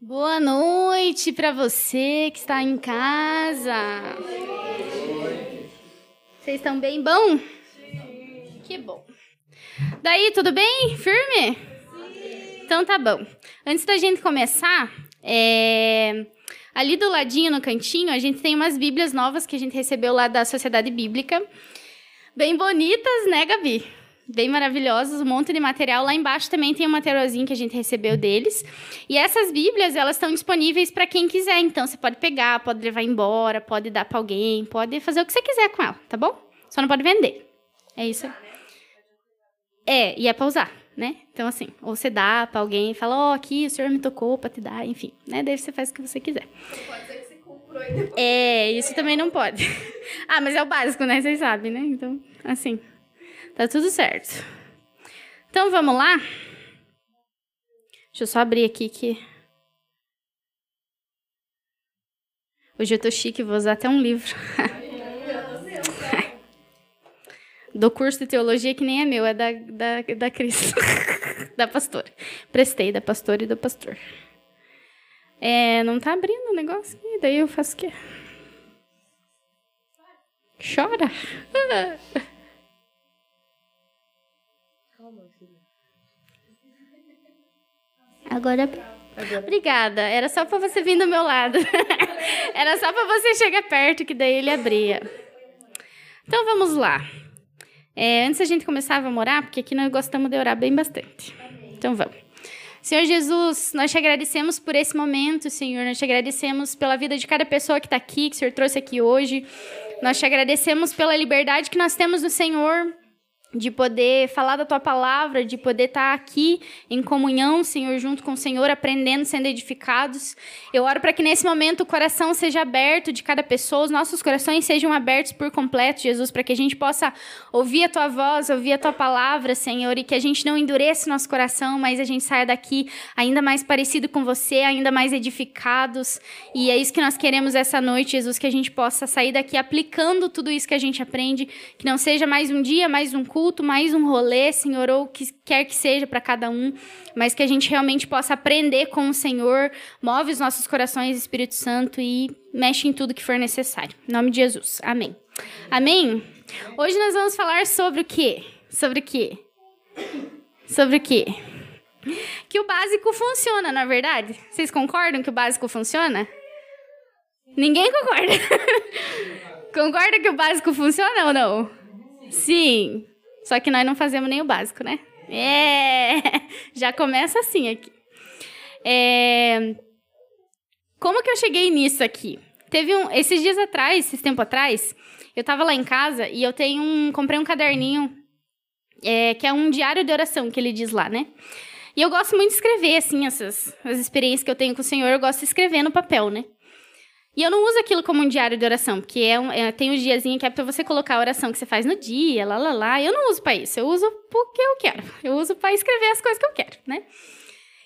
Boa noite para você que está em casa. Vocês estão bem bom? Sim. Que bom. Daí, tudo bem? Firme? Sim. Então tá bom. Antes da gente começar, é... ali do ladinho, no cantinho, a gente tem umas bíblias novas que a gente recebeu lá da Sociedade Bíblica. Bem bonitas, né, Gabi? Bem maravilhosos, um monte de material. Lá embaixo também tem um materialzinho que a gente recebeu deles. E essas Bíblias, elas estão disponíveis para quem quiser. Então, você pode pegar, pode levar embora, pode dar para alguém, pode fazer o que você quiser com ela, tá bom? Só não pode vender. É isso. É, e é para usar, né? Então, assim, ou você dá para alguém e fala, ó, oh, aqui o senhor me tocou para te dar, enfim, né? Daí você faz o que você quiser. Pode que você comprou e depois... É, isso também não pode. ah, mas é o básico, né? Vocês sabem, né? Então, assim... Tá tudo certo. Então vamos lá? Deixa eu só abrir aqui que. Hoje eu tô chique, vou usar até um livro. Do curso de teologia que nem é meu, é da, da, da Cris, da pastora. Prestei da pastora e do pastor. É, não tá abrindo o negócio, e daí eu faço o quê? Chora. Agora. Agora. Obrigada. Era só para você vir do meu lado. Era só para você chegar perto, que daí ele abria. Então vamos lá. É, antes a gente começar, vamos orar, porque aqui nós gostamos de orar bem bastante. Então vamos. Senhor Jesus, nós te agradecemos por esse momento, Senhor. Nós te agradecemos pela vida de cada pessoa que está aqui, que o Senhor trouxe aqui hoje. Nós te agradecemos pela liberdade que nós temos no Senhor de poder falar da tua palavra, de poder estar aqui em comunhão, Senhor, junto com o Senhor, aprendendo, sendo edificados. Eu oro para que nesse momento o coração seja aberto de cada pessoa, os nossos corações sejam abertos por completo, Jesus, para que a gente possa ouvir a tua voz, ouvir a tua palavra, Senhor, e que a gente não endureça o nosso coração, mas a gente saia daqui ainda mais parecido com você, ainda mais edificados. E é isso que nós queremos essa noite, Jesus, que a gente possa sair daqui aplicando tudo isso que a gente aprende, que não seja mais um dia, mais um culto culto, mais um rolê, Senhor, ou o que quer que seja para cada um, mas que a gente realmente possa aprender com o Senhor, move os nossos corações, Espírito Santo, e mexe em tudo que for necessário. Em nome de Jesus. Amém. Amém? Hoje nós vamos falar sobre o quê? Sobre o quê? Sobre o quê? Que o básico funciona, não é verdade? Vocês concordam que o básico funciona? Ninguém concorda. concorda que o básico funciona ou não? Sim. Só que nós não fazemos nem o básico, né? É! Já começa assim aqui. É... Como que eu cheguei nisso aqui? Teve um, esses dias atrás, esses tempo atrás, eu tava lá em casa e eu tenho um, comprei um caderninho é, que é um diário de oração que ele diz lá, né? E eu gosto muito de escrever assim essas as experiências que eu tenho com o Senhor, eu gosto de escrever no papel, né? E eu não uso aquilo como um diário de oração, porque é, um, é tem um diazinho que é para você colocar a oração que você faz no dia, lá, lá, lá. Eu não uso para isso, eu uso porque eu quero. Eu uso para escrever as coisas que eu quero, né?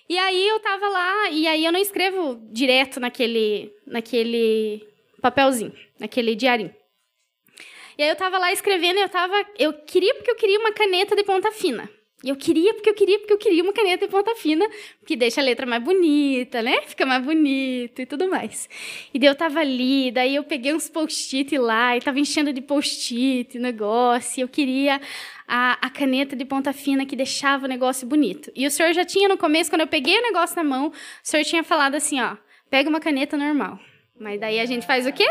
E aí eu tava lá, e aí eu não escrevo direto naquele, naquele papelzinho, naquele diarinho. E aí eu tava lá escrevendo e eu tava. Eu queria porque eu queria uma caneta de ponta fina. E eu queria, porque eu queria, porque eu queria uma caneta de ponta fina, que deixa a letra mais bonita, né? Fica mais bonito e tudo mais. E daí eu tava ali, daí eu peguei uns post-it lá, e tava enchendo de post-it negócio, eu queria a, a caneta de ponta fina que deixava o negócio bonito. E o senhor já tinha no começo, quando eu peguei o negócio na mão, o senhor tinha falado assim, ó, pega uma caneta normal. Mas daí a gente faz o quê?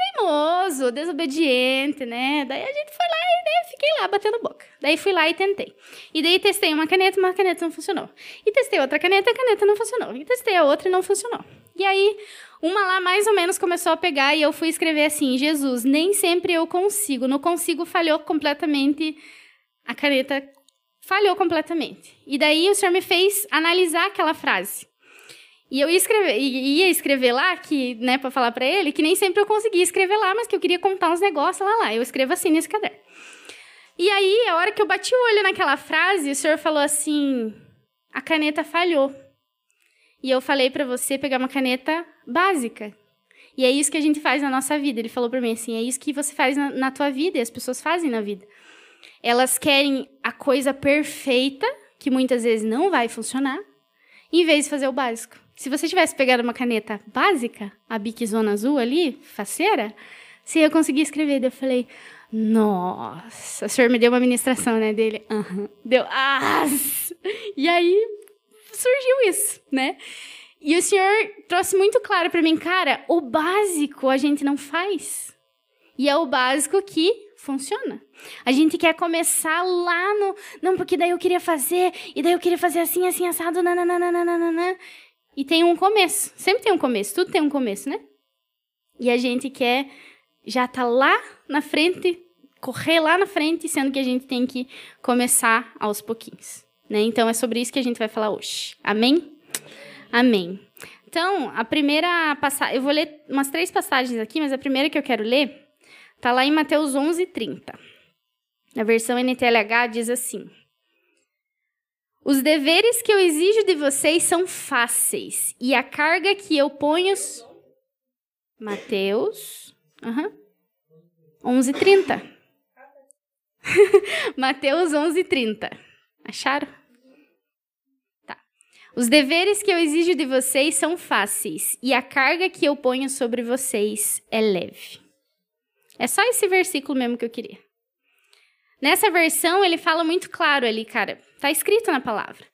Teimoso, desobediente, né? Daí a gente foi lá e daí fiquei lá batendo boca. Daí fui lá e tentei. E daí testei uma caneta, mas a caneta não funcionou. E testei outra caneta, a caneta não funcionou. E testei a outra e não funcionou. E aí, uma lá mais ou menos começou a pegar e eu fui escrever assim: Jesus, nem sempre eu consigo. No consigo falhou completamente. A caneta falhou completamente. E daí o senhor me fez analisar aquela frase. E eu ia escrever, ia escrever lá, que, né, para falar para ele, que nem sempre eu conseguia escrever lá, mas que eu queria contar uns negócios lá lá. Eu escrevo assim nesse caderno. E aí, a hora que eu bati o olho naquela frase, o senhor falou assim: a caneta falhou. E eu falei para você pegar uma caneta básica. E é isso que a gente faz na nossa vida. Ele falou para mim assim: é isso que você faz na, na tua vida e as pessoas fazem na vida. Elas querem a coisa perfeita, que muitas vezes não vai funcionar, em vez de fazer o básico. Se você tivesse pegado uma caneta básica, a Bic Zona Azul ali, faceira, você ia conseguir escrever. Daí eu falei, nossa, o senhor me deu uma ministração, né, dele? Uhum. Deu, ah! E aí surgiu isso, né? E o senhor trouxe muito claro para mim, cara, o básico a gente não faz. E é o básico que funciona. A gente quer começar lá no. Não, porque daí eu queria fazer, e daí eu queria fazer assim, assim, assado, nananana. E tem um começo. Sempre tem um começo, tudo tem um começo, né? E a gente quer já tá lá na frente, correr lá na frente, sendo que a gente tem que começar aos pouquinhos. Né? Então é sobre isso que a gente vai falar hoje. Amém? Amém. Então, a primeira passagem, eu vou ler umas três passagens aqui, mas a primeira que eu quero ler está lá em Mateus 11, 30. A versão NTLH diz assim: Os deveres que eu exijo de vocês são fáceis, e a carga que eu ponho. Mateus. Uhum. 11h30. Mateus 11h30. Acharam? Tá. Os deveres que eu exijo de vocês são fáceis, e a carga que eu ponho sobre vocês é leve. É só esse versículo mesmo que eu queria. Nessa versão, ele fala muito claro ali, cara. Tá escrito na palavra.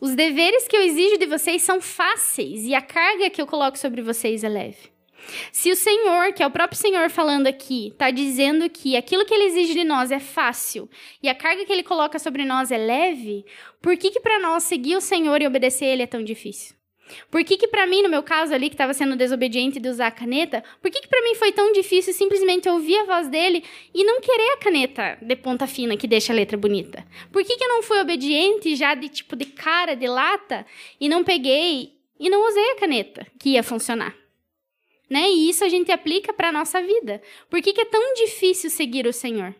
Os deveres que eu exijo de vocês são fáceis, e a carga que eu coloco sobre vocês é leve. Se o Senhor, que é o próprio Senhor falando aqui, está dizendo que aquilo que ele exige de nós é fácil e a carga que ele coloca sobre nós é leve, por que que para nós seguir o Senhor e obedecer ele é tão difícil? Por que que para mim, no meu caso ali, que estava sendo desobediente de usar a caneta, por que que para mim foi tão difícil simplesmente ouvir a voz dele e não querer a caneta de ponta fina que deixa a letra bonita? Por que que eu não fui obediente já de tipo de cara, de lata, e não peguei e não usei a caneta que ia funcionar? Né? E isso a gente aplica para nossa vida. Por que, que é tão difícil seguir o Senhor?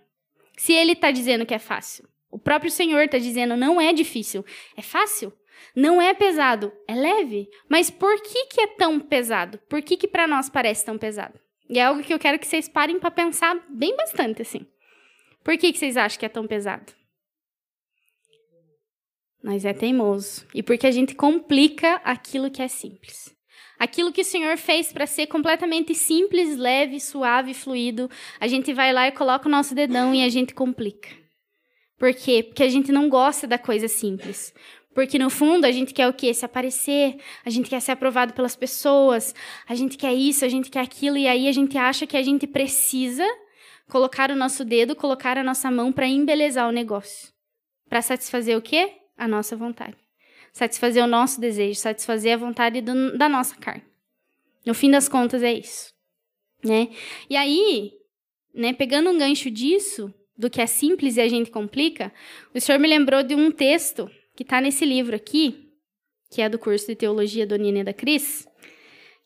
Se ele está dizendo que é fácil. O próprio Senhor está dizendo não é difícil, é fácil. Não é pesado, é leve. Mas por que, que é tão pesado? Por que, que para nós parece tão pesado? E é algo que eu quero que vocês parem para pensar bem bastante assim. Por que, que vocês acham que é tão pesado? Nós é teimoso. E porque a gente complica aquilo que é simples. Aquilo que o Senhor fez para ser completamente simples, leve, suave, fluido, a gente vai lá e coloca o nosso dedão e a gente complica. Por quê? Porque a gente não gosta da coisa simples. Porque no fundo a gente quer o quê? Se aparecer, a gente quer ser aprovado pelas pessoas, a gente quer isso, a gente quer aquilo, e aí a gente acha que a gente precisa colocar o nosso dedo, colocar a nossa mão para embelezar o negócio. Para satisfazer o quê? A nossa vontade satisfazer o nosso desejo, satisfazer a vontade do, da nossa carne. No fim das contas é isso, né? E aí, né, pegando um gancho disso, do que é simples e a gente complica, o senhor me lembrou de um texto que está nesse livro aqui, que é do curso de teologia do Nina da Cris,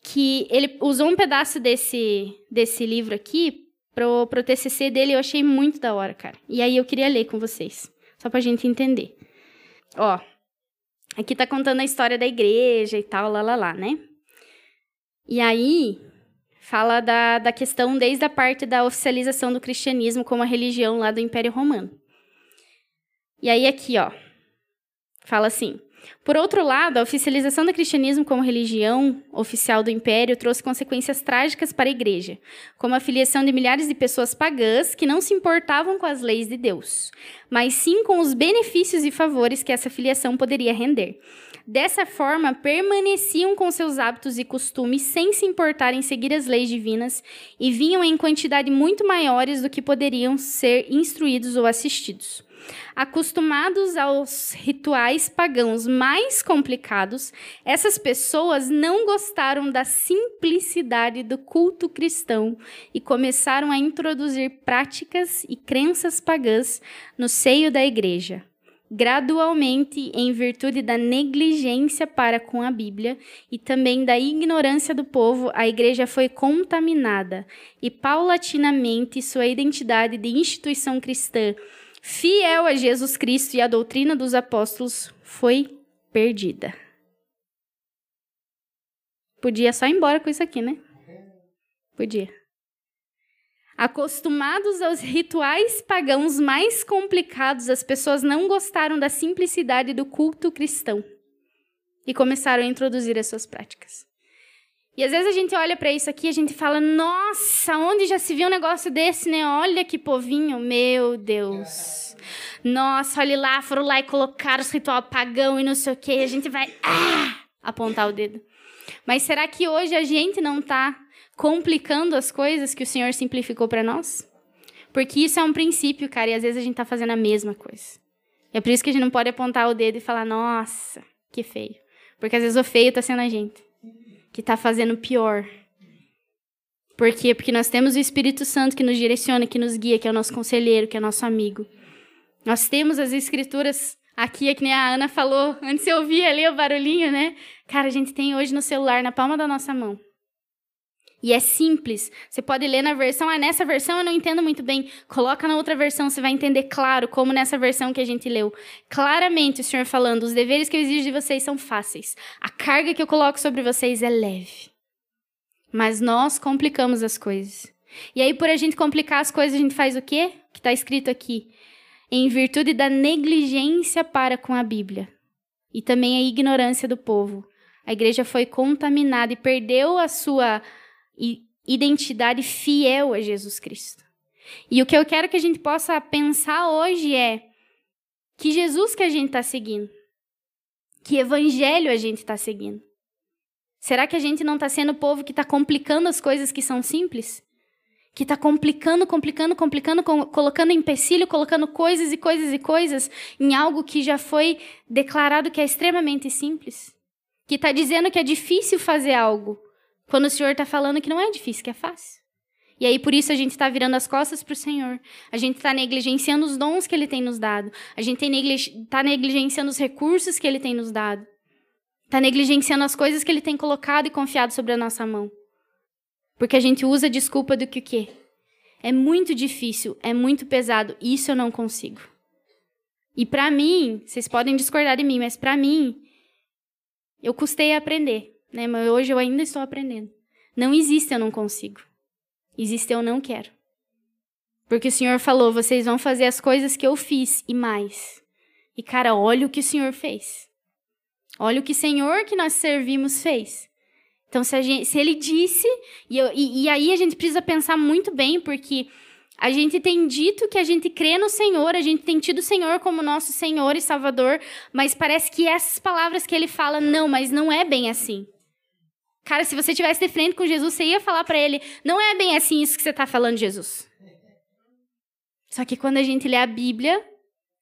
que ele usou um pedaço desse, desse livro aqui pro, pro TCC dele, eu achei muito da hora, cara. E aí eu queria ler com vocês, só pra gente entender. Ó, Aqui tá contando a história da igreja e tal, lá, lá, lá, né? E aí, fala da, da questão desde a parte da oficialização do cristianismo como a religião lá do Império Romano. E aí, aqui, ó, fala assim: por outro lado, a oficialização do cristianismo como religião oficial do império trouxe consequências trágicas para a igreja, como a filiação de milhares de pessoas pagãs que não se importavam com as leis de Deus, mas sim com os benefícios e favores que essa filiação poderia render. Dessa forma, permaneciam com seus hábitos e costumes sem se importar em seguir as leis divinas e vinham em quantidade muito maiores do que poderiam ser instruídos ou assistidos. Acostumados aos rituais pagãos mais complicados, essas pessoas não gostaram da simplicidade do culto cristão e começaram a introduzir práticas e crenças pagãs no seio da igreja. Gradualmente, em virtude da negligência para com a Bíblia e também da ignorância do povo, a igreja foi contaminada e, paulatinamente, sua identidade de instituição cristã fiel a Jesus Cristo e a doutrina dos apóstolos, foi perdida. Podia só ir embora com isso aqui, né? Podia. Acostumados aos rituais pagãos mais complicados, as pessoas não gostaram da simplicidade do culto cristão. e começaram a introduzir as suas práticas. E às vezes a gente olha para isso aqui a gente fala: "Nossa, onde já se viu um negócio desse, né? Olha que povinho, meu Deus. Nossa, olha lá, foram lá e colocaram os ritual pagão e não sei o quê, e a gente vai ah, apontar o dedo. Mas será que hoje a gente não está complicando as coisas que o Senhor simplificou para nós? Porque isso é um princípio, cara, e às vezes a gente está fazendo a mesma coisa. E é por isso que a gente não pode apontar o dedo e falar: "Nossa, que feio". Porque às vezes o feio está sendo a gente que está fazendo pior. Por quê? Porque nós temos o Espírito Santo que nos direciona, que nos guia, que é o nosso conselheiro, que é o nosso amigo. Nós temos as escrituras aqui, é que nem a Ana falou, antes eu ouvia ali o barulhinho, né? Cara, a gente tem hoje no celular, na palma da nossa mão. E é simples. Você pode ler na versão, ah, nessa versão eu não entendo muito bem. Coloca na outra versão, você vai entender claro, como nessa versão que a gente leu. Claramente o Senhor falando: os deveres que eu exijo de vocês são fáceis. A carga que eu coloco sobre vocês é leve. Mas nós complicamos as coisas. E aí, por a gente complicar as coisas, a gente faz o quê? Que está escrito aqui. Em virtude da negligência para com a Bíblia. E também a ignorância do povo. A igreja foi contaminada e perdeu a sua identidade fiel a Jesus Cristo. E o que eu quero que a gente possa pensar hoje é que Jesus que a gente está seguindo, que evangelho a gente está seguindo. Será que a gente não está sendo o povo que está complicando as coisas que são simples? Que está complicando, complicando, complicando, colocando empecilho, colocando coisas e coisas e coisas em algo que já foi declarado que é extremamente simples? Que está dizendo que é difícil fazer algo, quando o Senhor está falando que não é difícil, que é fácil. E aí, por isso, a gente está virando as costas para o Senhor. A gente está negligenciando os dons que Ele tem nos dado. A gente está negligenciando os recursos que Ele tem nos dado. Está negligenciando as coisas que Ele tem colocado e confiado sobre a nossa mão. Porque a gente usa a desculpa do que o quê? É muito difícil, é muito pesado, isso eu não consigo. E para mim, vocês podem discordar de mim, mas para mim, eu custei a aprender né? Mas hoje eu ainda estou aprendendo. Não existe eu não consigo. Existe eu não quero. Porque o Senhor falou, vocês vão fazer as coisas que eu fiz e mais. E cara, olha o que o Senhor fez. Olha o que o Senhor que nós servimos fez. Então, se, gente, se ele disse, e, eu, e, e aí a gente precisa pensar muito bem, porque a gente tem dito que a gente crê no Senhor, a gente tem tido o Senhor como nosso Senhor e Salvador, mas parece que essas palavras que ele fala, não, mas não é bem assim. Cara, se você tivesse de frente com Jesus, você ia falar para ele: não é bem assim isso que você está falando, Jesus. Só que quando a gente lê a Bíblia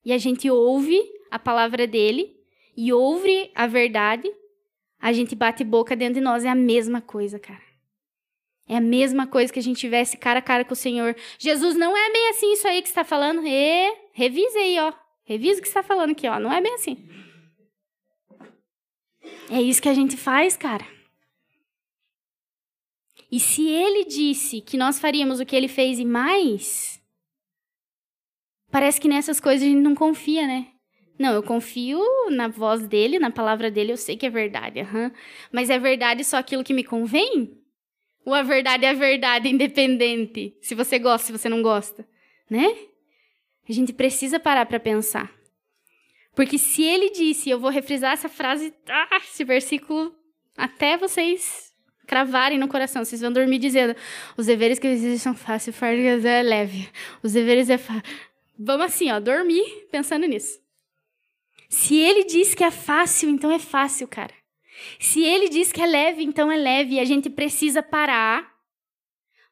e a gente ouve a palavra dele e ouve a verdade, a gente bate boca dentro de nós. É a mesma coisa, cara. É a mesma coisa que a gente tivesse cara a cara com o Senhor. Jesus, não é bem assim isso aí que está falando. E revisa aí, ó. Revisa o que está falando aqui, ó. Não é bem assim. É isso que a gente faz, cara. E se ele disse que nós faríamos o que ele fez e mais, parece que nessas coisas a gente não confia, né? Não, eu confio na voz dele, na palavra dele, eu sei que é verdade, uhum. mas é verdade só aquilo que me convém? Ou a verdade é a verdade independente? Se você gosta, se você não gosta, né? A gente precisa parar para pensar. Porque se ele disse, eu vou refrisar essa frase, ah, esse versículo, até vocês cravarem no coração. Vocês vão dormir dizendo: os deveres que existem são fáceis, fardo é leve. Os deveres é fácil. Vamos assim, ó, dormir pensando nisso. Se ele diz que é fácil, então é fácil, cara. Se ele diz que é leve, então é leve. E a gente precisa parar.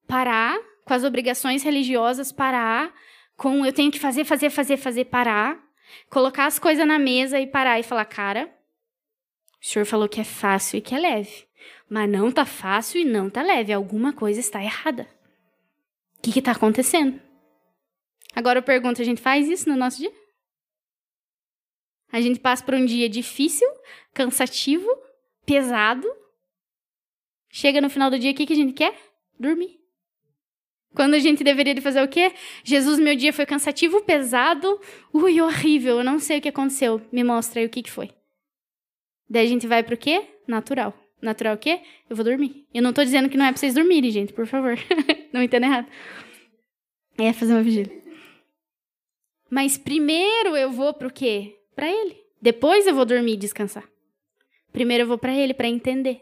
Parar com as obrigações religiosas, parar com eu tenho que fazer, fazer, fazer, fazer, parar. Colocar as coisas na mesa e parar e falar, cara, o senhor falou que é fácil e que é leve. Mas não tá fácil e não tá leve. Alguma coisa está errada. O que está acontecendo? Agora eu pergunto: a gente faz isso no nosso dia? A gente passa por um dia difícil, cansativo, pesado. Chega no final do dia, o que, que a gente quer? Dormir. Quando a gente deveria de fazer o quê? Jesus, meu dia foi cansativo, pesado, ui, horrível, eu não sei o que aconteceu. Me mostra aí o que, que foi. Daí a gente vai pro quê? Natural. Natural o quê? Eu vou dormir. Eu não tô dizendo que não é pra vocês dormirem, gente, por favor. não entenda errado. É fazer uma vigília. Mas primeiro eu vou pro quê? Pra ele. Depois eu vou dormir e descansar. primeiro eu vou para ele para entender.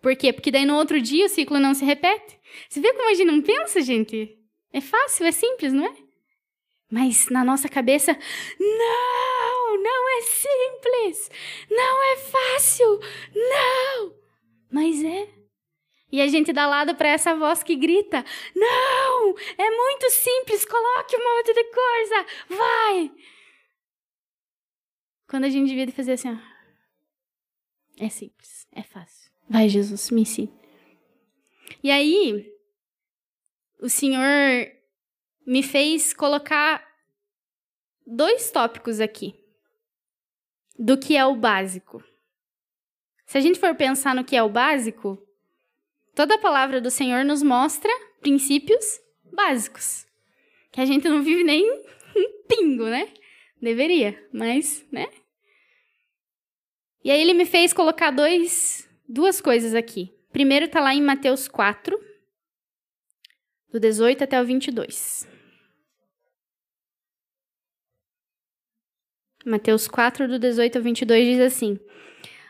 Por quê? Porque daí no outro dia o ciclo não se repete. Você vê como a gente não pensa, gente? É fácil, é simples, não é? Mas na nossa cabeça, não, não é simples, não é fácil, não. Mas é. E a gente dá lado para essa voz que grita: Não, é muito simples, coloque um monte de coisa, vai. Quando a gente devia fazer assim, ó. É simples, é fácil. Vai, Jesus, me ensine. E aí, o Senhor me fez colocar dois tópicos aqui do que é o básico. Se a gente for pensar no que é o básico, toda a palavra do Senhor nos mostra princípios básicos. Que a gente não vive nem um pingo, né? Deveria, mas, né? E aí ele me fez colocar dois, duas coisas aqui. Primeiro está lá em Mateus 4, do 18 até o 22. Mateus 4, do 18 ao 22 diz assim: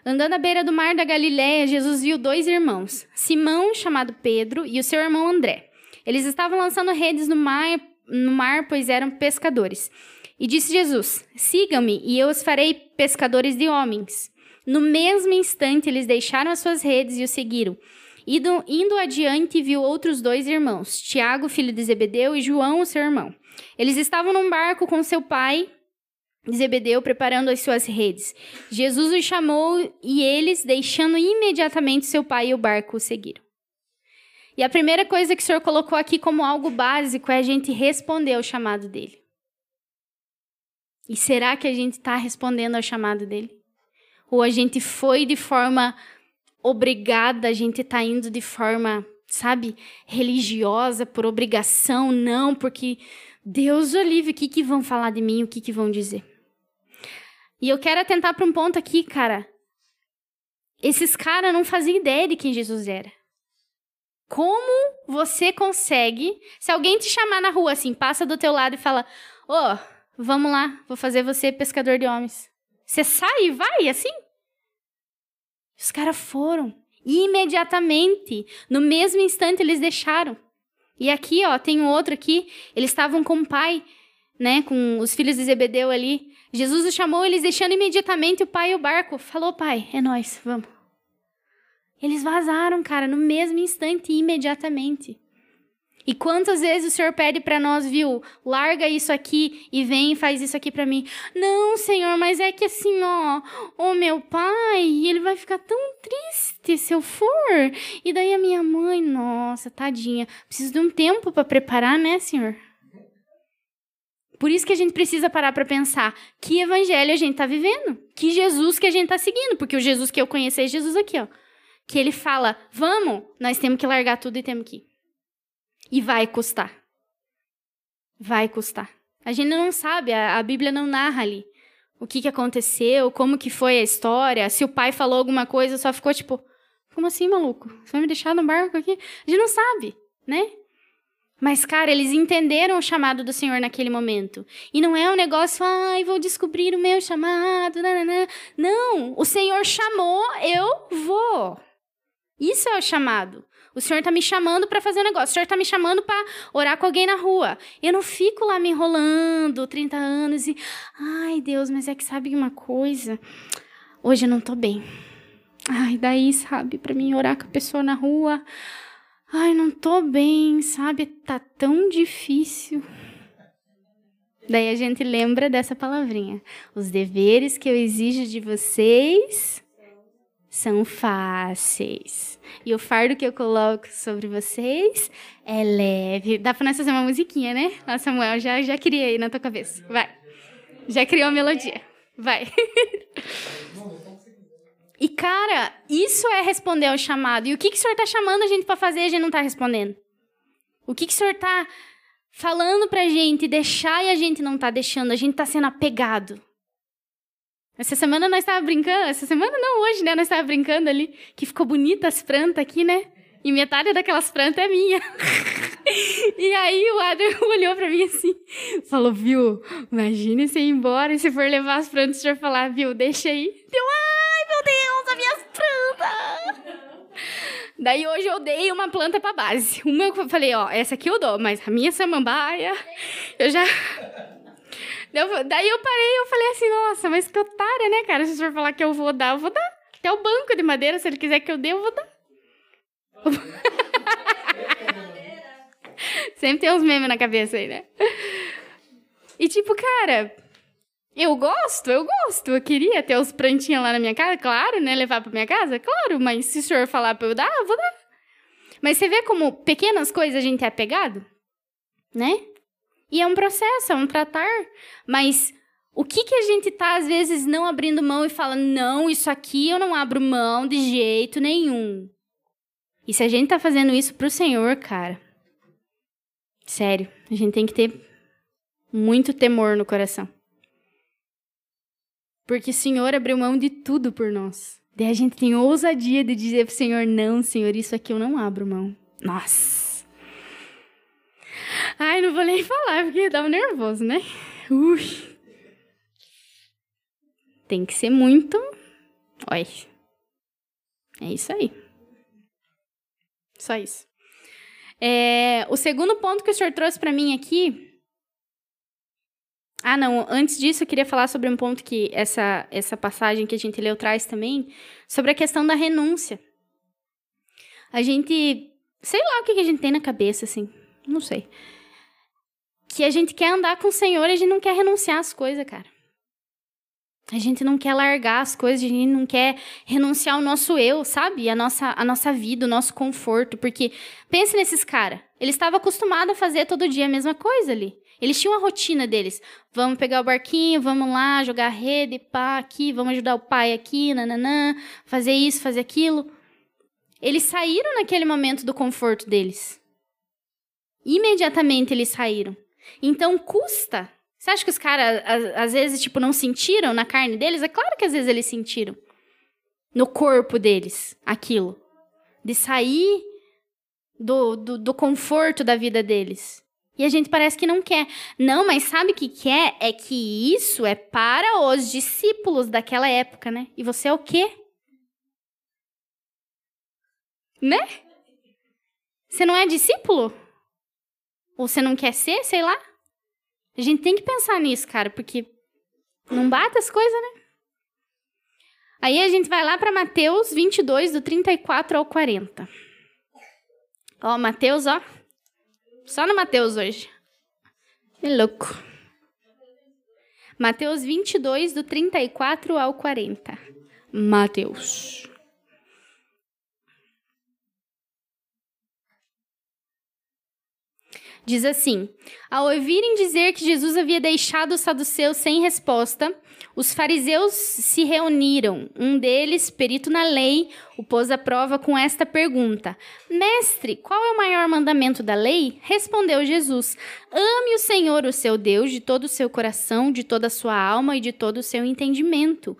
Andando à beira do mar da Galiléia, Jesus viu dois irmãos, Simão, chamado Pedro, e o seu irmão André. Eles estavam lançando redes no mar, no mar pois eram pescadores. E disse Jesus: Sigam-me, e eu os farei pescadores de homens. No mesmo instante, eles deixaram as suas redes e o seguiram. Indo, indo adiante, viu outros dois irmãos, Tiago, filho de Zebedeu, e João, o seu irmão. Eles estavam num barco com seu pai, Zebedeu, preparando as suas redes. Jesus os chamou e eles, deixando imediatamente seu pai e o barco, o seguiram. E a primeira coisa que o Senhor colocou aqui como algo básico é a gente responder ao chamado dele. E será que a gente está respondendo ao chamado dele? ou a gente foi de forma obrigada, a gente está indo de forma, sabe, religiosa, por obrigação, não, porque Deus o livre, o que, que vão falar de mim, o que, que vão dizer. E eu quero atentar para um ponto aqui, cara. Esses caras não faziam ideia de quem Jesus era. Como você consegue, se alguém te chamar na rua assim, passa do teu lado e fala: "Ô, oh, vamos lá, vou fazer você pescador de homens". Você sai e vai assim? Os caras foram. Imediatamente, no mesmo instante, eles deixaram. E aqui, ó, tem um outro aqui. Eles estavam com o pai, né? Com os filhos de Zebedeu ali. Jesus os chamou, eles deixando imediatamente o pai e o barco. Falou, pai, é nós, vamos. Eles vazaram, cara, no mesmo instante, imediatamente. E quantas vezes o Senhor pede para nós, viu? Larga isso aqui e vem e faz isso aqui para mim. Não, Senhor, mas é que assim, ó, o meu pai, ele vai ficar tão triste se eu for. E daí a minha mãe, nossa, tadinha, preciso de um tempo para preparar, né, Senhor? Por isso que a gente precisa parar para pensar que evangelho a gente tá vivendo, que Jesus que a gente tá seguindo, porque o Jesus que eu conheço é Jesus aqui, ó. Que ele fala: "Vamos, nós temos que largar tudo e temos que ir. E vai custar. Vai custar. A gente não sabe, a, a Bíblia não narra ali o que, que aconteceu, como que foi a história, se o pai falou alguma coisa, só ficou tipo, como assim, maluco? Você vai me deixar no barco aqui? A gente não sabe, né? Mas, cara, eles entenderam o chamado do Senhor naquele momento. E não é um negócio, ai, vou descobrir o meu chamado. Nanana. Não, o Senhor chamou, eu vou. Isso é o chamado. O Senhor está me chamando para fazer um negócio. O Senhor está me chamando para orar com alguém na rua. Eu não fico lá me enrolando 30 anos e. Ai, Deus, mas é que sabe uma coisa? Hoje eu não tô bem. Ai, daí, sabe, para mim orar com a pessoa na rua. Ai, não tô bem, sabe? Tá tão difícil. Daí a gente lembra dessa palavrinha. Os deveres que eu exijo de vocês são fáceis. E o fardo que eu coloco sobre vocês é leve. Dá pra nós fazer uma musiquinha, né? Nossa, Samuel, já, já criei na tua cabeça. Vai. Já criou a melodia. Vai. e, cara, isso é responder ao chamado. E o que, que o senhor tá chamando a gente para fazer e a gente não tá respondendo? O que, que o senhor tá falando pra gente deixar e a gente não tá deixando? A gente tá sendo apegado. Essa semana nós estávamos brincando, essa semana não, hoje, né? Nós estávamos brincando ali, que ficou bonita as plantas aqui, né? E metade daquelas plantas é minha. e aí o Adam olhou pra mim assim, falou, viu, imagine se ir embora e se for levar as plantas, o senhor falar, viu, deixa aí. Deu, ai, meu Deus, as minhas Daí hoje eu dei uma planta pra base. Uma eu falei, ó, essa aqui eu dou, mas a minha samambaia, eu já. Daí eu parei eu falei assim, nossa, mas que otária, né, cara? Se o senhor falar que eu vou dar, eu vou dar. Até o banco de madeira, se ele quiser que eu dê, eu vou dar. Sempre tem uns memes na cabeça aí, né? E tipo, cara, eu gosto, eu gosto. Eu queria ter os plantinhos lá na minha casa, claro, né? Levar pra minha casa, claro. Mas se o senhor falar pra eu dar, eu vou dar. Mas você vê como pequenas coisas a gente é apegado? Né? E é um processo, é um tratar. Mas o que, que a gente tá, às vezes, não abrindo mão e fala, não, isso aqui eu não abro mão de jeito nenhum. E se a gente tá fazendo isso pro Senhor, cara, sério, a gente tem que ter muito temor no coração. Porque o Senhor abriu mão de tudo por nós. Daí a gente tem ousadia de dizer pro Senhor: não, Senhor, isso aqui eu não abro mão. Nossa! Ai, não vou nem falar porque dá um nervoso, né? Ui. Tem que ser muito. Olha. É isso aí. Só isso. É, o segundo ponto que o senhor trouxe para mim aqui ah, não. Antes disso, eu queria falar sobre um ponto que essa, essa passagem que a gente leu traz também, sobre a questão da renúncia. A gente. Sei lá o que a gente tem na cabeça, assim. Não sei. Que a gente quer andar com o Senhor e a gente não quer renunciar às coisas, cara. A gente não quer largar as coisas, a gente não quer renunciar ao nosso eu, sabe? A nossa, a nossa vida, o nosso conforto. Porque pense nesses caras. Eles estavam acostumados a fazer todo dia a mesma coisa ali. Eles tinham a rotina deles. Vamos pegar o barquinho, vamos lá, jogar rede, pá, aqui, vamos ajudar o pai aqui, nananã, fazer isso, fazer aquilo. Eles saíram naquele momento do conforto deles. Imediatamente eles saíram. Então custa. Você acha que os caras, às vezes, tipo, não sentiram na carne deles? É claro que às vezes eles sentiram. No corpo deles, aquilo. De sair do, do, do conforto da vida deles. E a gente parece que não quer. Não, mas sabe o que quer? É que isso é para os discípulos daquela época, né? E você é o quê? Né? Você não é discípulo? Ou você não quer ser, sei lá? A gente tem que pensar nisso, cara, porque não bate as coisas, né? Aí a gente vai lá para Mateus 22, do 34 ao 40. Ó, Mateus, ó. Só no Mateus hoje. Que louco. Mateus 22, do 34 ao 40. Mateus. Diz assim: Ao ouvirem dizer que Jesus havia deixado os saduceus sem resposta, os fariseus se reuniram. Um deles, perito na lei, o pôs à prova com esta pergunta: Mestre, qual é o maior mandamento da lei? Respondeu Jesus: Ame o Senhor, o seu Deus, de todo o seu coração, de toda a sua alma e de todo o seu entendimento.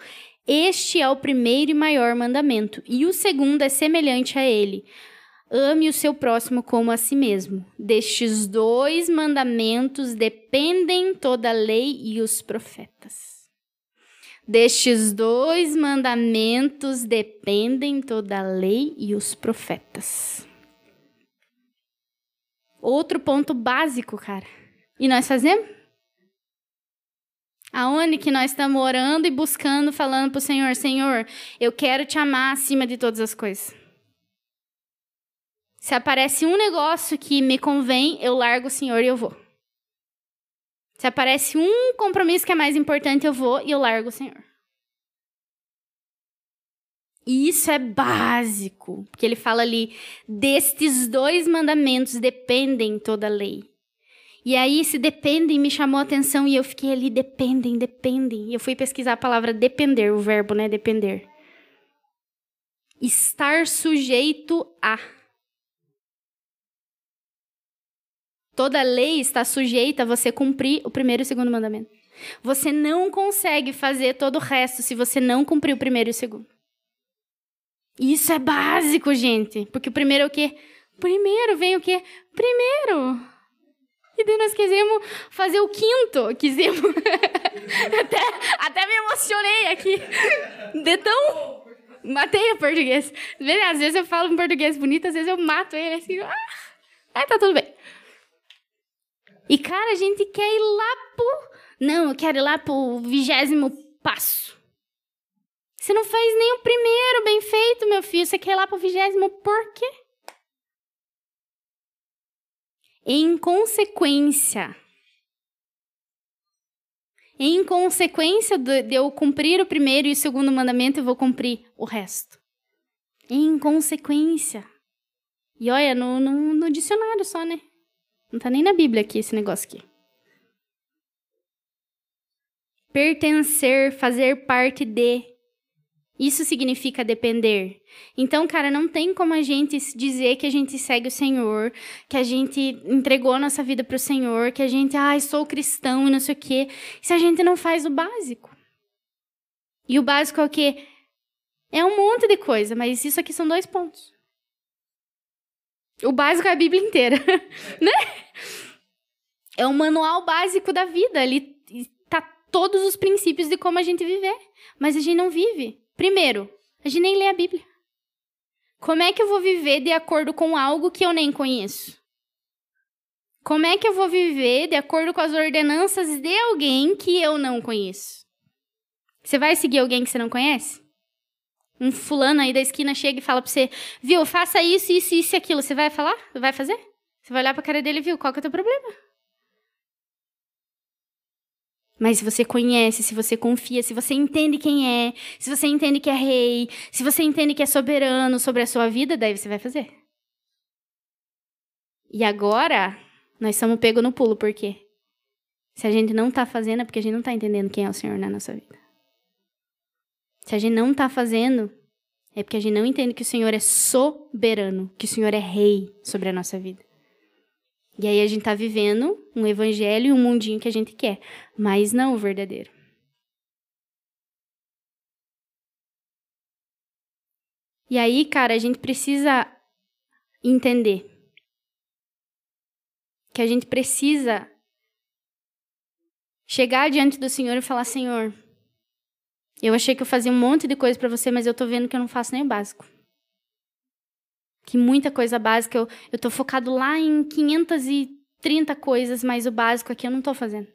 Este é o primeiro e maior mandamento, e o segundo é semelhante a ele. Ame o seu próximo como a si mesmo. Destes dois mandamentos dependem toda a lei e os profetas. Destes dois mandamentos dependem toda a lei e os profetas. Outro ponto básico, cara. E nós fazemos? Aonde que nós estamos orando e buscando, falando para o Senhor: Senhor, eu quero te amar acima de todas as coisas. Se aparece um negócio que me convém, eu largo o Senhor e eu vou. Se aparece um compromisso que é mais importante, eu vou e eu largo o Senhor. E isso é básico, porque ele fala ali: destes dois mandamentos dependem toda a lei. E aí, esse dependem me chamou a atenção e eu fiquei ali: dependem, dependem. E eu fui pesquisar a palavra depender, o verbo, né? Depender. Estar sujeito a. Toda lei está sujeita a você cumprir o primeiro e o segundo mandamento. Você não consegue fazer todo o resto se você não cumprir o primeiro e o segundo. Isso é básico, gente. Porque o primeiro é o quê? Primeiro vem o quê? Primeiro. E daí nós quisemos fazer o quinto. Quisemos. até, até me emocionei aqui. De tão. Matei o português. Às vezes eu falo um português bonito, às vezes eu mato ele assim. Ah, tá tudo bem. E, cara, a gente quer ir lá pro. Não, eu quero ir lá pro vigésimo passo. Você não faz nem o primeiro bem feito, meu filho. Você quer ir lá pro vigésimo por quê? Em consequência, em consequência de eu cumprir o primeiro e o segundo mandamento, eu vou cumprir o resto. Em consequência. E olha, no, no, no dicionário só, né? Não tá nem na Bíblia aqui esse negócio aqui. Pertencer, fazer parte de. Isso significa depender. Então, cara, não tem como a gente dizer que a gente segue o Senhor, que a gente entregou a nossa vida para o Senhor, que a gente, ah, sou cristão e não sei o quê, se a gente não faz o básico. E o básico é o quê? É um monte de coisa, mas isso aqui são dois pontos. O básico é a Bíblia inteira, né? É o manual básico da vida. Ali tá todos os princípios de como a gente viver. Mas a gente não vive. Primeiro, a gente nem lê a Bíblia. Como é que eu vou viver de acordo com algo que eu nem conheço? Como é que eu vou viver de acordo com as ordenanças de alguém que eu não conheço? Você vai seguir alguém que você não conhece? Um fulano aí da esquina chega e fala pra você, viu, faça isso, isso, isso e aquilo. Você vai falar? Vai fazer? Você vai olhar pra cara dele e viu, qual que é o teu problema? Mas se você conhece, se você confia, se você entende quem é, se você entende que é rei, se você entende que é soberano sobre a sua vida, daí você vai fazer. E agora, nós somos pegos no pulo, por quê? Se a gente não está fazendo, é porque a gente não está entendendo quem é o Senhor na nossa vida. Se a gente não está fazendo, é porque a gente não entende que o Senhor é soberano, que o Senhor é rei sobre a nossa vida. E aí a gente tá vivendo um evangelho e um mundinho que a gente quer, mas não o verdadeiro. E aí, cara, a gente precisa entender que a gente precisa chegar diante do Senhor e falar: Senhor, eu achei que eu fazia um monte de coisa para você, mas eu tô vendo que eu não faço nem o básico que muita coisa básica, eu, eu tô focado lá em 530 coisas, mas o básico aqui eu não tô fazendo.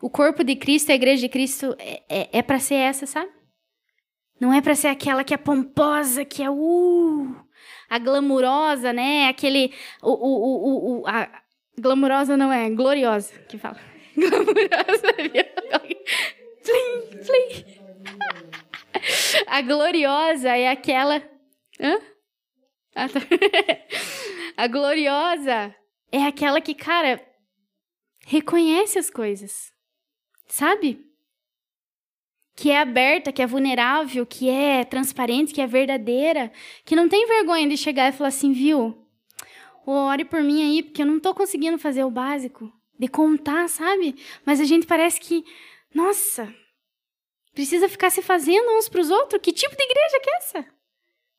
O corpo de Cristo, a igreja de Cristo, é, é, é para ser essa, sabe? Não é para ser aquela que é pomposa, que é uh, a glamurosa, né? Aquele. O, o, o, o, a glamurosa não é, gloriosa que fala. Glamurosa. A gloriosa é aquela. Hã? Ah, tá. a gloriosa é aquela que, cara, reconhece as coisas. Sabe? Que é aberta, que é vulnerável, que é transparente, que é verdadeira, que não tem vergonha de chegar e falar assim, viu? Ore por mim aí, porque eu não tô conseguindo fazer o básico. De contar, sabe? Mas a gente parece que, nossa, precisa ficar se fazendo uns pros outros? Que tipo de igreja que é essa?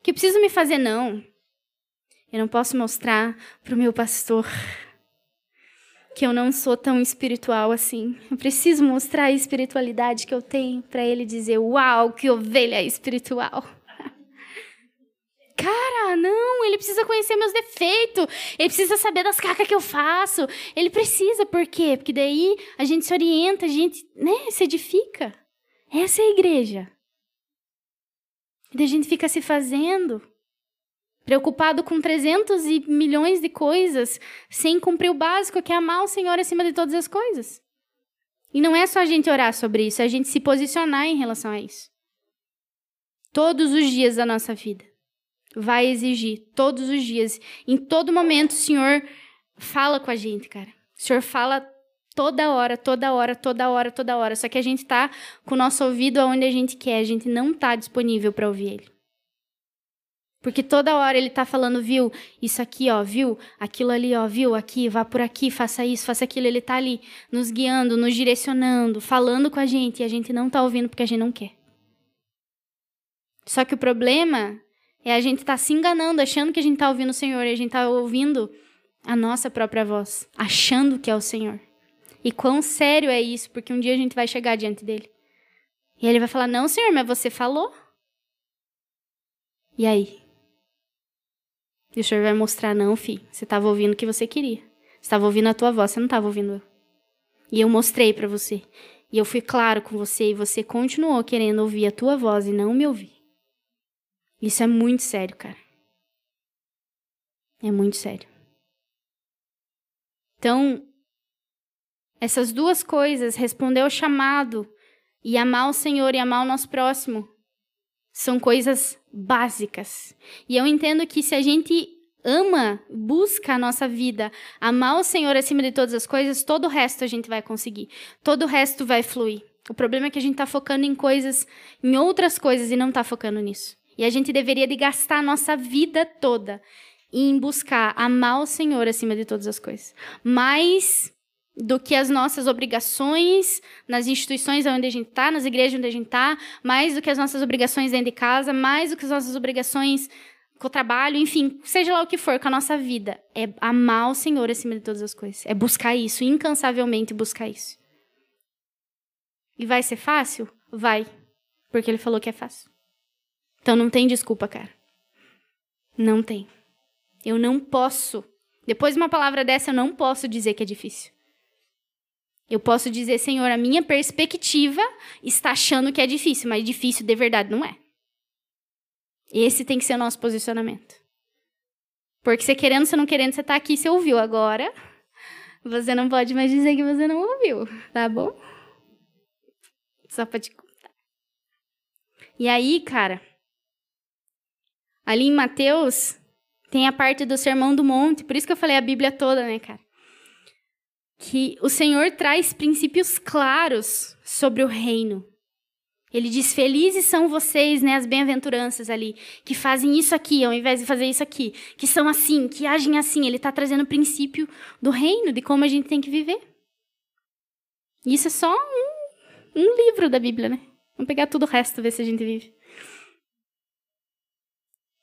Que preciso me fazer, não. Eu não posso mostrar para o meu pastor que eu não sou tão espiritual assim. Eu preciso mostrar a espiritualidade que eu tenho para ele dizer: Uau, que ovelha espiritual! Cara, não, ele precisa conhecer meus defeitos, ele precisa saber das cacas que eu faço. Ele precisa, por quê? Porque daí a gente se orienta, a gente né, se edifica. Essa é a igreja. E daí a gente fica se fazendo preocupado com 300 e milhões de coisas, sem cumprir o básico, que é amar o Senhor acima de todas as coisas. E não é só a gente orar sobre isso, é a gente se posicionar em relação a isso. Todos os dias da nossa vida. Vai exigir, todos os dias. Em todo momento, o Senhor fala com a gente, cara. O Senhor fala toda hora, toda hora, toda hora, toda hora. Só que a gente tá com o nosso ouvido aonde a gente quer, a gente não tá disponível para ouvir ele. Porque toda hora ele tá falando, viu? Isso aqui, ó, viu? Aquilo ali, ó, viu? Aqui, vá por aqui, faça isso, faça aquilo. Ele tá ali nos guiando, nos direcionando, falando com a gente e a gente não tá ouvindo porque a gente não quer. Só que o problema é a gente tá se enganando, achando que a gente tá ouvindo o Senhor e a gente tá ouvindo a nossa própria voz, achando que é o Senhor. E quão sério é isso, porque um dia a gente vai chegar diante dele. E ele vai falar: Não, Senhor, mas você falou. E aí? E o senhor vai mostrar, não, fi, você estava ouvindo o que você queria. Você estava ouvindo a tua voz, você não estava ouvindo eu. E eu mostrei para você. E eu fui claro com você e você continuou querendo ouvir a tua voz e não me ouvir. Isso é muito sério, cara. É muito sério. Então, essas duas coisas, responder ao chamado e amar o Senhor e amar o nosso próximo, são coisas básicas. E eu entendo que se a gente ama, busca a nossa vida, amar o Senhor acima de todas as coisas, todo o resto a gente vai conseguir. Todo o resto vai fluir. O problema é que a gente está focando em coisas, em outras coisas e não está focando nisso. E a gente deveria de gastar a nossa vida toda em buscar amar o Senhor acima de todas as coisas. Mais do que as nossas obrigações nas instituições onde a gente está, nas igrejas onde a gente está, mais do que as nossas obrigações dentro de casa, mais do que as nossas obrigações com o trabalho, enfim, seja lá o que for com a nossa vida, é amar o Senhor acima de todas as coisas, é buscar isso, incansavelmente buscar isso. E vai ser fácil? Vai, porque ele falou que é fácil. Então não tem desculpa, cara. Não tem. Eu não posso. Depois de uma palavra dessa, eu não posso dizer que é difícil. Eu posso dizer, Senhor, a minha perspectiva está achando que é difícil, mas difícil de verdade não é. Esse tem que ser o nosso posicionamento. Porque você querendo, você não querendo, você está aqui, você ouviu agora. Você não pode mais dizer que você não ouviu, tá bom? Só para te contar. E aí, cara, ali em Mateus tem a parte do Sermão do Monte, por isso que eu falei a Bíblia toda, né, cara? Que o Senhor traz princípios claros sobre o reino. Ele diz: Felizes são vocês, né, as bem-aventuranças ali, que fazem isso aqui ao invés de fazer isso aqui, que são assim, que agem assim. Ele está trazendo o princípio do reino, de como a gente tem que viver. Isso é só um, um livro da Bíblia, né? Vamos pegar tudo o resto, ver se a gente vive.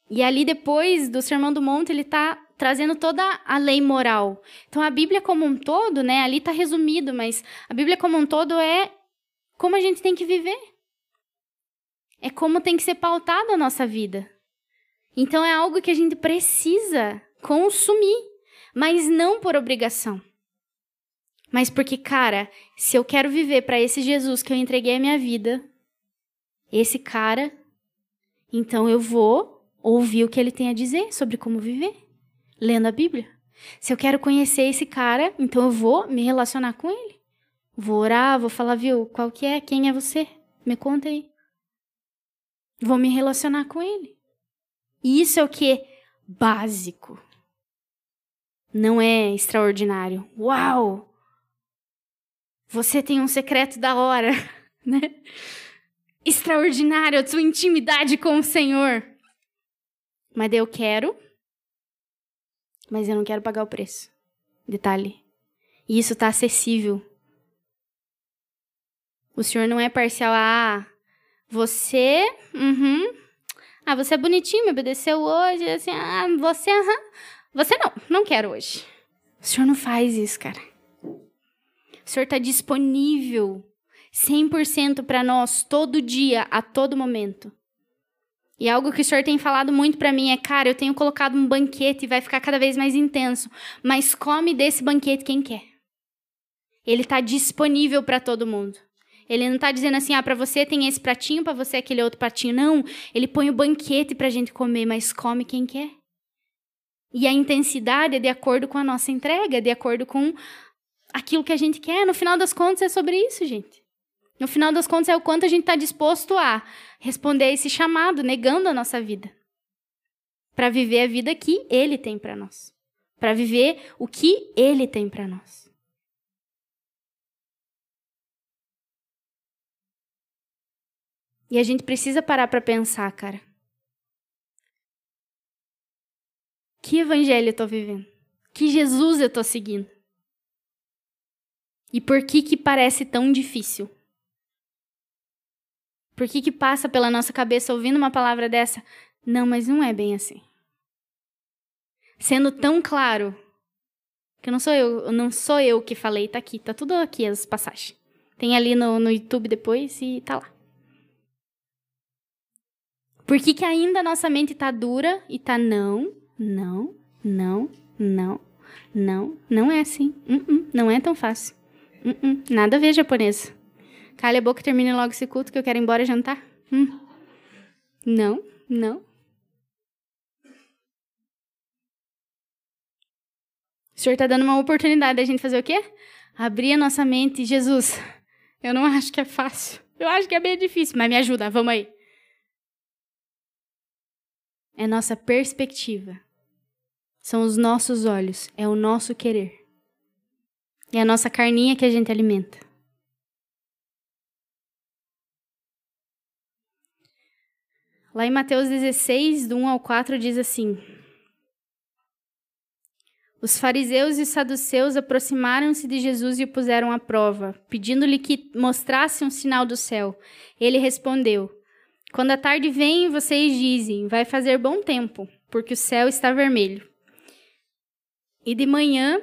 E ali depois do Sermão do Monte, ele está trazendo toda a lei moral. Então a Bíblia como um todo, né, ali está resumido, mas a Bíblia como um todo é como a gente tem que viver. É como tem que ser pautada a nossa vida. Então é algo que a gente precisa consumir, mas não por obrigação. Mas porque, cara, se eu quero viver para esse Jesus que eu entreguei a minha vida, esse cara, então eu vou ouvir o que ele tem a dizer sobre como viver lendo a Bíblia. Se eu quero conhecer esse cara, então eu vou me relacionar com ele. Vou orar, vou falar, viu, qual que é? Quem é você? Me conta aí. Vou me relacionar com ele. E isso é o que? Básico. Não é extraordinário. Uau! Você tem um secreto da hora, né? Extraordinário a sua intimidade com o Senhor. Mas eu quero mas eu não quero pagar o preço. Detalhe. E isso está acessível. O senhor não é parcial. Ah, você. Uhum. Ah, você é bonitinho, me obedeceu hoje. Assim, ah, você. Uhum. Você não, não quero hoje. O senhor não faz isso, cara. O senhor está disponível 100% para nós todo dia, a todo momento. E algo que o senhor tem falado muito para mim é, cara, eu tenho colocado um banquete e vai ficar cada vez mais intenso, mas come desse banquete quem quer. Ele está disponível para todo mundo. Ele não está dizendo assim, ah, para você tem esse pratinho, para você aquele outro pratinho. Não, ele põe o banquete para a gente comer, mas come quem quer. E a intensidade é de acordo com a nossa entrega, de acordo com aquilo que a gente quer. No final das contas, é sobre isso, gente. No final das contas, é o quanto a gente está disposto a responder a esse chamado, negando a nossa vida. Para viver a vida que Ele tem para nós. Para viver o que Ele tem para nós. E a gente precisa parar para pensar, cara. Que evangelho eu tô vivendo? Que Jesus eu tô seguindo? E por que que parece tão difícil? Por que, que passa pela nossa cabeça ouvindo uma palavra dessa? Não, mas não é bem assim. Sendo tão claro que não sou eu, não sou eu que falei, tá aqui, tá tudo aqui as passagens. Tem ali no, no YouTube depois e tá lá. Por que, que ainda nossa mente tá dura e tá não, não, não, não, não, não é assim. Uh -uh, não é tão fácil. Uh nada a ver, japonesa. Calha a boca e termine logo esse culto que eu quero ir embora jantar. Hum. Não, não. O Senhor está dando uma oportunidade da gente fazer o quê? Abrir a nossa mente. Jesus, eu não acho que é fácil. Eu acho que é bem difícil, mas me ajuda, vamos aí. É nossa perspectiva. São os nossos olhos, é o nosso querer. É a nossa carninha que a gente alimenta. Lá em Mateus 16, do 1 ao 4, diz assim: Os fariseus e saduceus aproximaram-se de Jesus e o puseram à prova, pedindo-lhe que mostrasse um sinal do céu. Ele respondeu: Quando a tarde vem, vocês dizem: Vai fazer bom tempo, porque o céu está vermelho. E de manhã,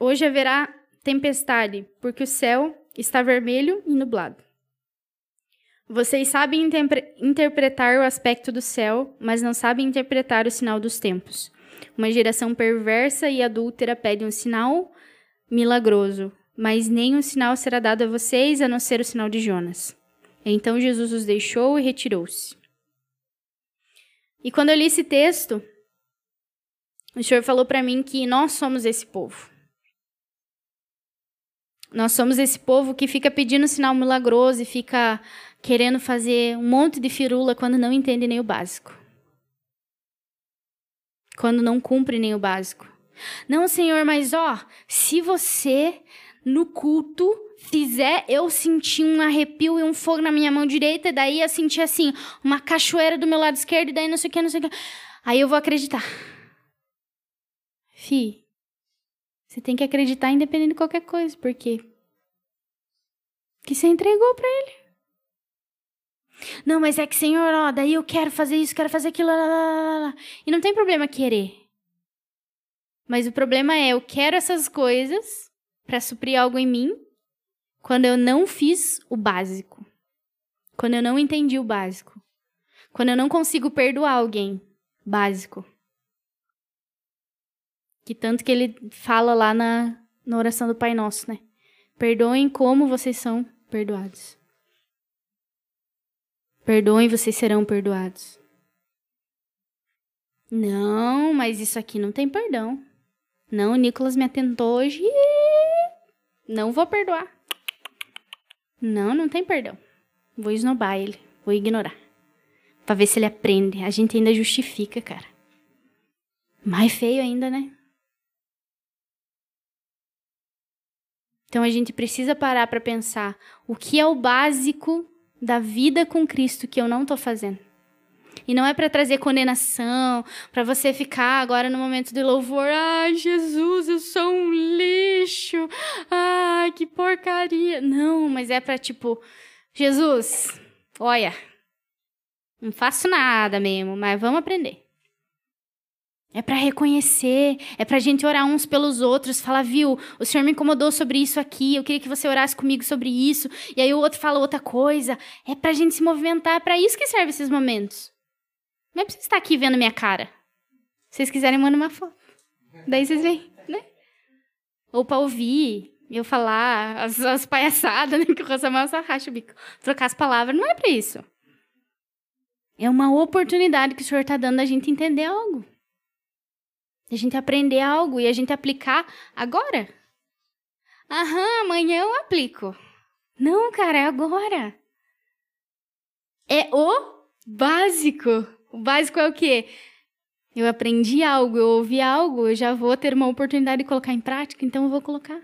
hoje haverá tempestade, porque o céu está vermelho e nublado. Vocês sabem interpretar o aspecto do céu, mas não sabem interpretar o sinal dos tempos. Uma geração perversa e adúltera pede um sinal milagroso, mas nenhum sinal será dado a vocês a não ser o sinal de Jonas. Então Jesus os deixou e retirou-se. E quando eu li esse texto, o Senhor falou para mim que nós somos esse povo. Nós somos esse povo que fica pedindo sinal milagroso e fica querendo fazer um monte de firula quando não entende nem o básico. Quando não cumpre nem o básico. Não, Senhor, mas ó, se você no culto fizer eu sentir um arrepio e um fogo na minha mão direita, daí eu sentir assim, uma cachoeira do meu lado esquerdo, e daí não sei o que, não sei o que. Aí eu vou acreditar. Fi, você tem que acreditar independente de qualquer coisa, porque que você entregou para ele. Não, mas é que, Senhor, ó, daí eu quero fazer isso, quero fazer aquilo, lá, lá, lá. e não tem problema querer. Mas o problema é, eu quero essas coisas para suprir algo em mim quando eu não fiz o básico. Quando eu não entendi o básico. Quando eu não consigo perdoar alguém básico. Que tanto que ele fala lá na, na oração do Pai Nosso, né? Perdoem como vocês são perdoados. Perdoem, vocês serão perdoados. Não, mas isso aqui não tem perdão. Não, o Nicolas me atentou hoje. Não vou perdoar. Não, não tem perdão. Vou esnobar ele. Vou ignorar. Pra ver se ele aprende. A gente ainda justifica, cara. Mais feio ainda, né? Então a gente precisa parar para pensar o que é o básico da vida com Cristo que eu não estou fazendo. E não é para trazer condenação, para você ficar agora no momento de louvor, ai Jesus, eu sou um lixo, ai que porcaria. Não, mas é para tipo, Jesus, olha, não faço nada mesmo, mas vamos aprender. É para reconhecer, é para a gente orar uns pelos outros, falar, viu, o Senhor me incomodou sobre isso aqui, eu queria que você orasse comigo sobre isso, e aí o outro fala outra coisa. É para a gente se movimentar, é para isso que serve esses momentos. Não é para você estar aqui vendo minha cara. Se vocês quiserem, manda uma foto. Daí vocês veem, né? Ou para ouvir, eu falar as, as palhaçadas, né? Que o Samuel só racha o bico. Trocar as palavras, não é para isso. É uma oportunidade que o Senhor está dando a gente entender algo. A gente aprender algo e a gente aplicar agora. Aham, amanhã eu aplico. Não, cara, é agora. É o básico. O básico é o quê? Eu aprendi algo, eu ouvi algo, eu já vou ter uma oportunidade de colocar em prática, então eu vou colocar.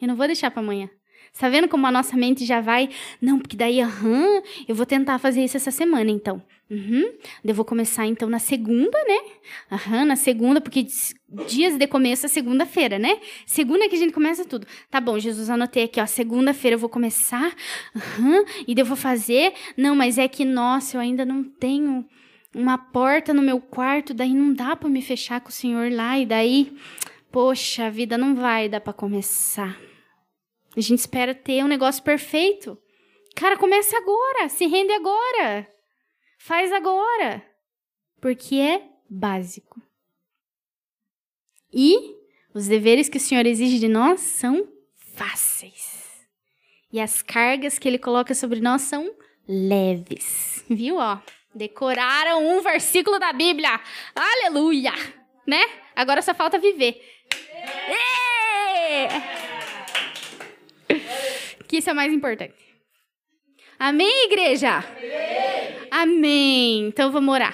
Eu não vou deixar para amanhã. Está vendo como a nossa mente já vai? Não, porque daí, aham, eu vou tentar fazer isso essa semana, então. Uhum. Eu vou começar, então, na segunda, né? Aham, na segunda, porque dias de começo é segunda-feira, né? Segunda é que a gente começa tudo. Tá bom, Jesus, anotei aqui, ó. Segunda-feira eu vou começar. Aham, e eu vou fazer. Não, mas é que, nossa, eu ainda não tenho uma porta no meu quarto, daí não dá para me fechar com o Senhor lá, e daí, poxa, a vida não vai dar para começar. A gente espera ter um negócio perfeito. Cara, começa agora, se rende agora. Faz agora, porque é básico. E os deveres que o Senhor exige de nós são fáceis. E as cargas que ele coloca sobre nós são leves. Viu, ó? Decoraram um versículo da Bíblia. Aleluia! Né? Agora só falta viver. Que isso é o mais importante. Amém, igreja? Amém. Amém. Então vamos orar.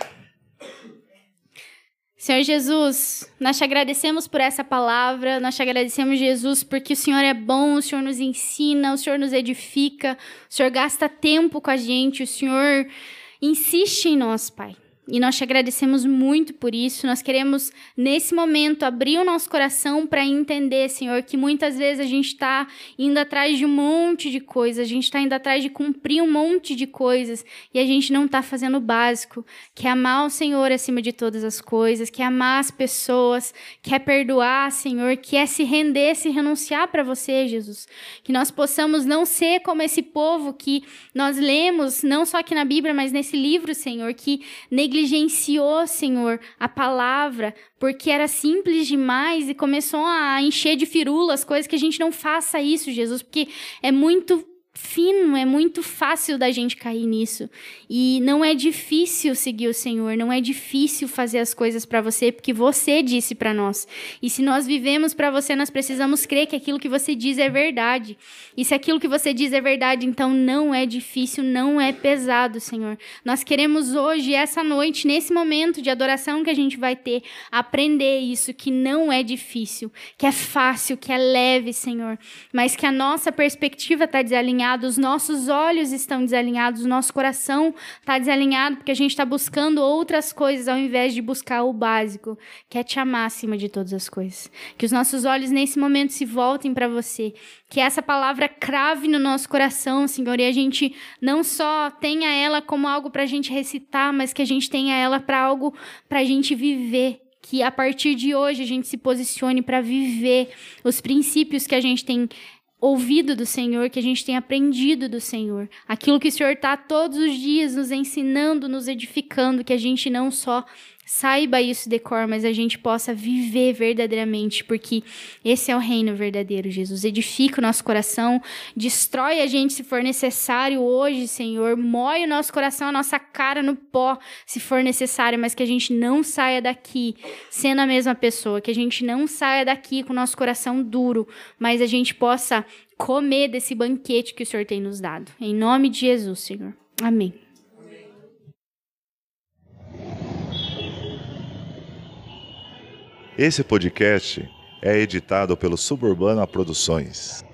Senhor Jesus, nós te agradecemos por essa palavra, nós te agradecemos, Jesus, porque o Senhor é bom, o Senhor nos ensina, o Senhor nos edifica, o Senhor gasta tempo com a gente, o Senhor insiste em nós, Pai. E nós te agradecemos muito por isso. Nós queremos, nesse momento, abrir o nosso coração para entender, Senhor, que muitas vezes a gente está indo atrás de um monte de coisas, a gente está indo atrás de cumprir um monte de coisas e a gente não está fazendo o básico, que é amar o Senhor acima de todas as coisas, que é amar as pessoas, que é perdoar, Senhor, que é se render, se renunciar para você, Jesus. Que nós possamos não ser como esse povo que nós lemos, não só aqui na Bíblia, mas nesse livro, Senhor, que negligencia negligenciou, Senhor, a palavra, porque era simples demais e começou a encher de firulas, coisas que a gente não faça isso, Jesus, porque é muito fino, é muito fácil da gente cair nisso. E não é difícil seguir o Senhor, não é difícil fazer as coisas para você, porque você disse para nós. E se nós vivemos para você, nós precisamos crer que aquilo que você diz é verdade. E se aquilo que você diz é verdade, então não é difícil, não é pesado, Senhor. Nós queremos hoje, essa noite, nesse momento de adoração que a gente vai ter, aprender isso que não é difícil, que é fácil, que é leve, Senhor, mas que a nossa perspectiva está desalinhada desalinhado, os nossos olhos estão desalinhados, o nosso coração está desalinhado porque a gente está buscando outras coisas ao invés de buscar o básico, que é te amar acima de todas as coisas. Que os nossos olhos nesse momento se voltem para você, que essa palavra crave no nosso coração, Senhor, e a gente não só tenha ela como algo para a gente recitar, mas que a gente tenha ela para algo para a gente viver que a partir de hoje a gente se posicione para viver os princípios que a gente tem ouvido do Senhor, que a gente tem aprendido do Senhor. Aquilo que o Senhor está todos os dias nos ensinando, nos edificando, que a gente não só saiba isso de cor, mas a gente possa viver verdadeiramente, porque esse é o reino verdadeiro, Jesus. Edifica o nosso coração, destrói a gente se for necessário hoje, Senhor. Moe o nosso coração, a nossa cara no pó, se for necessário, mas que a gente não saia daqui sendo a mesma pessoa, que a gente não saia daqui com o nosso coração duro, mas a gente possa comer desse banquete que o Senhor tem nos dado. Em nome de Jesus, Senhor. Amém. Esse podcast é editado pelo Suburbana Produções.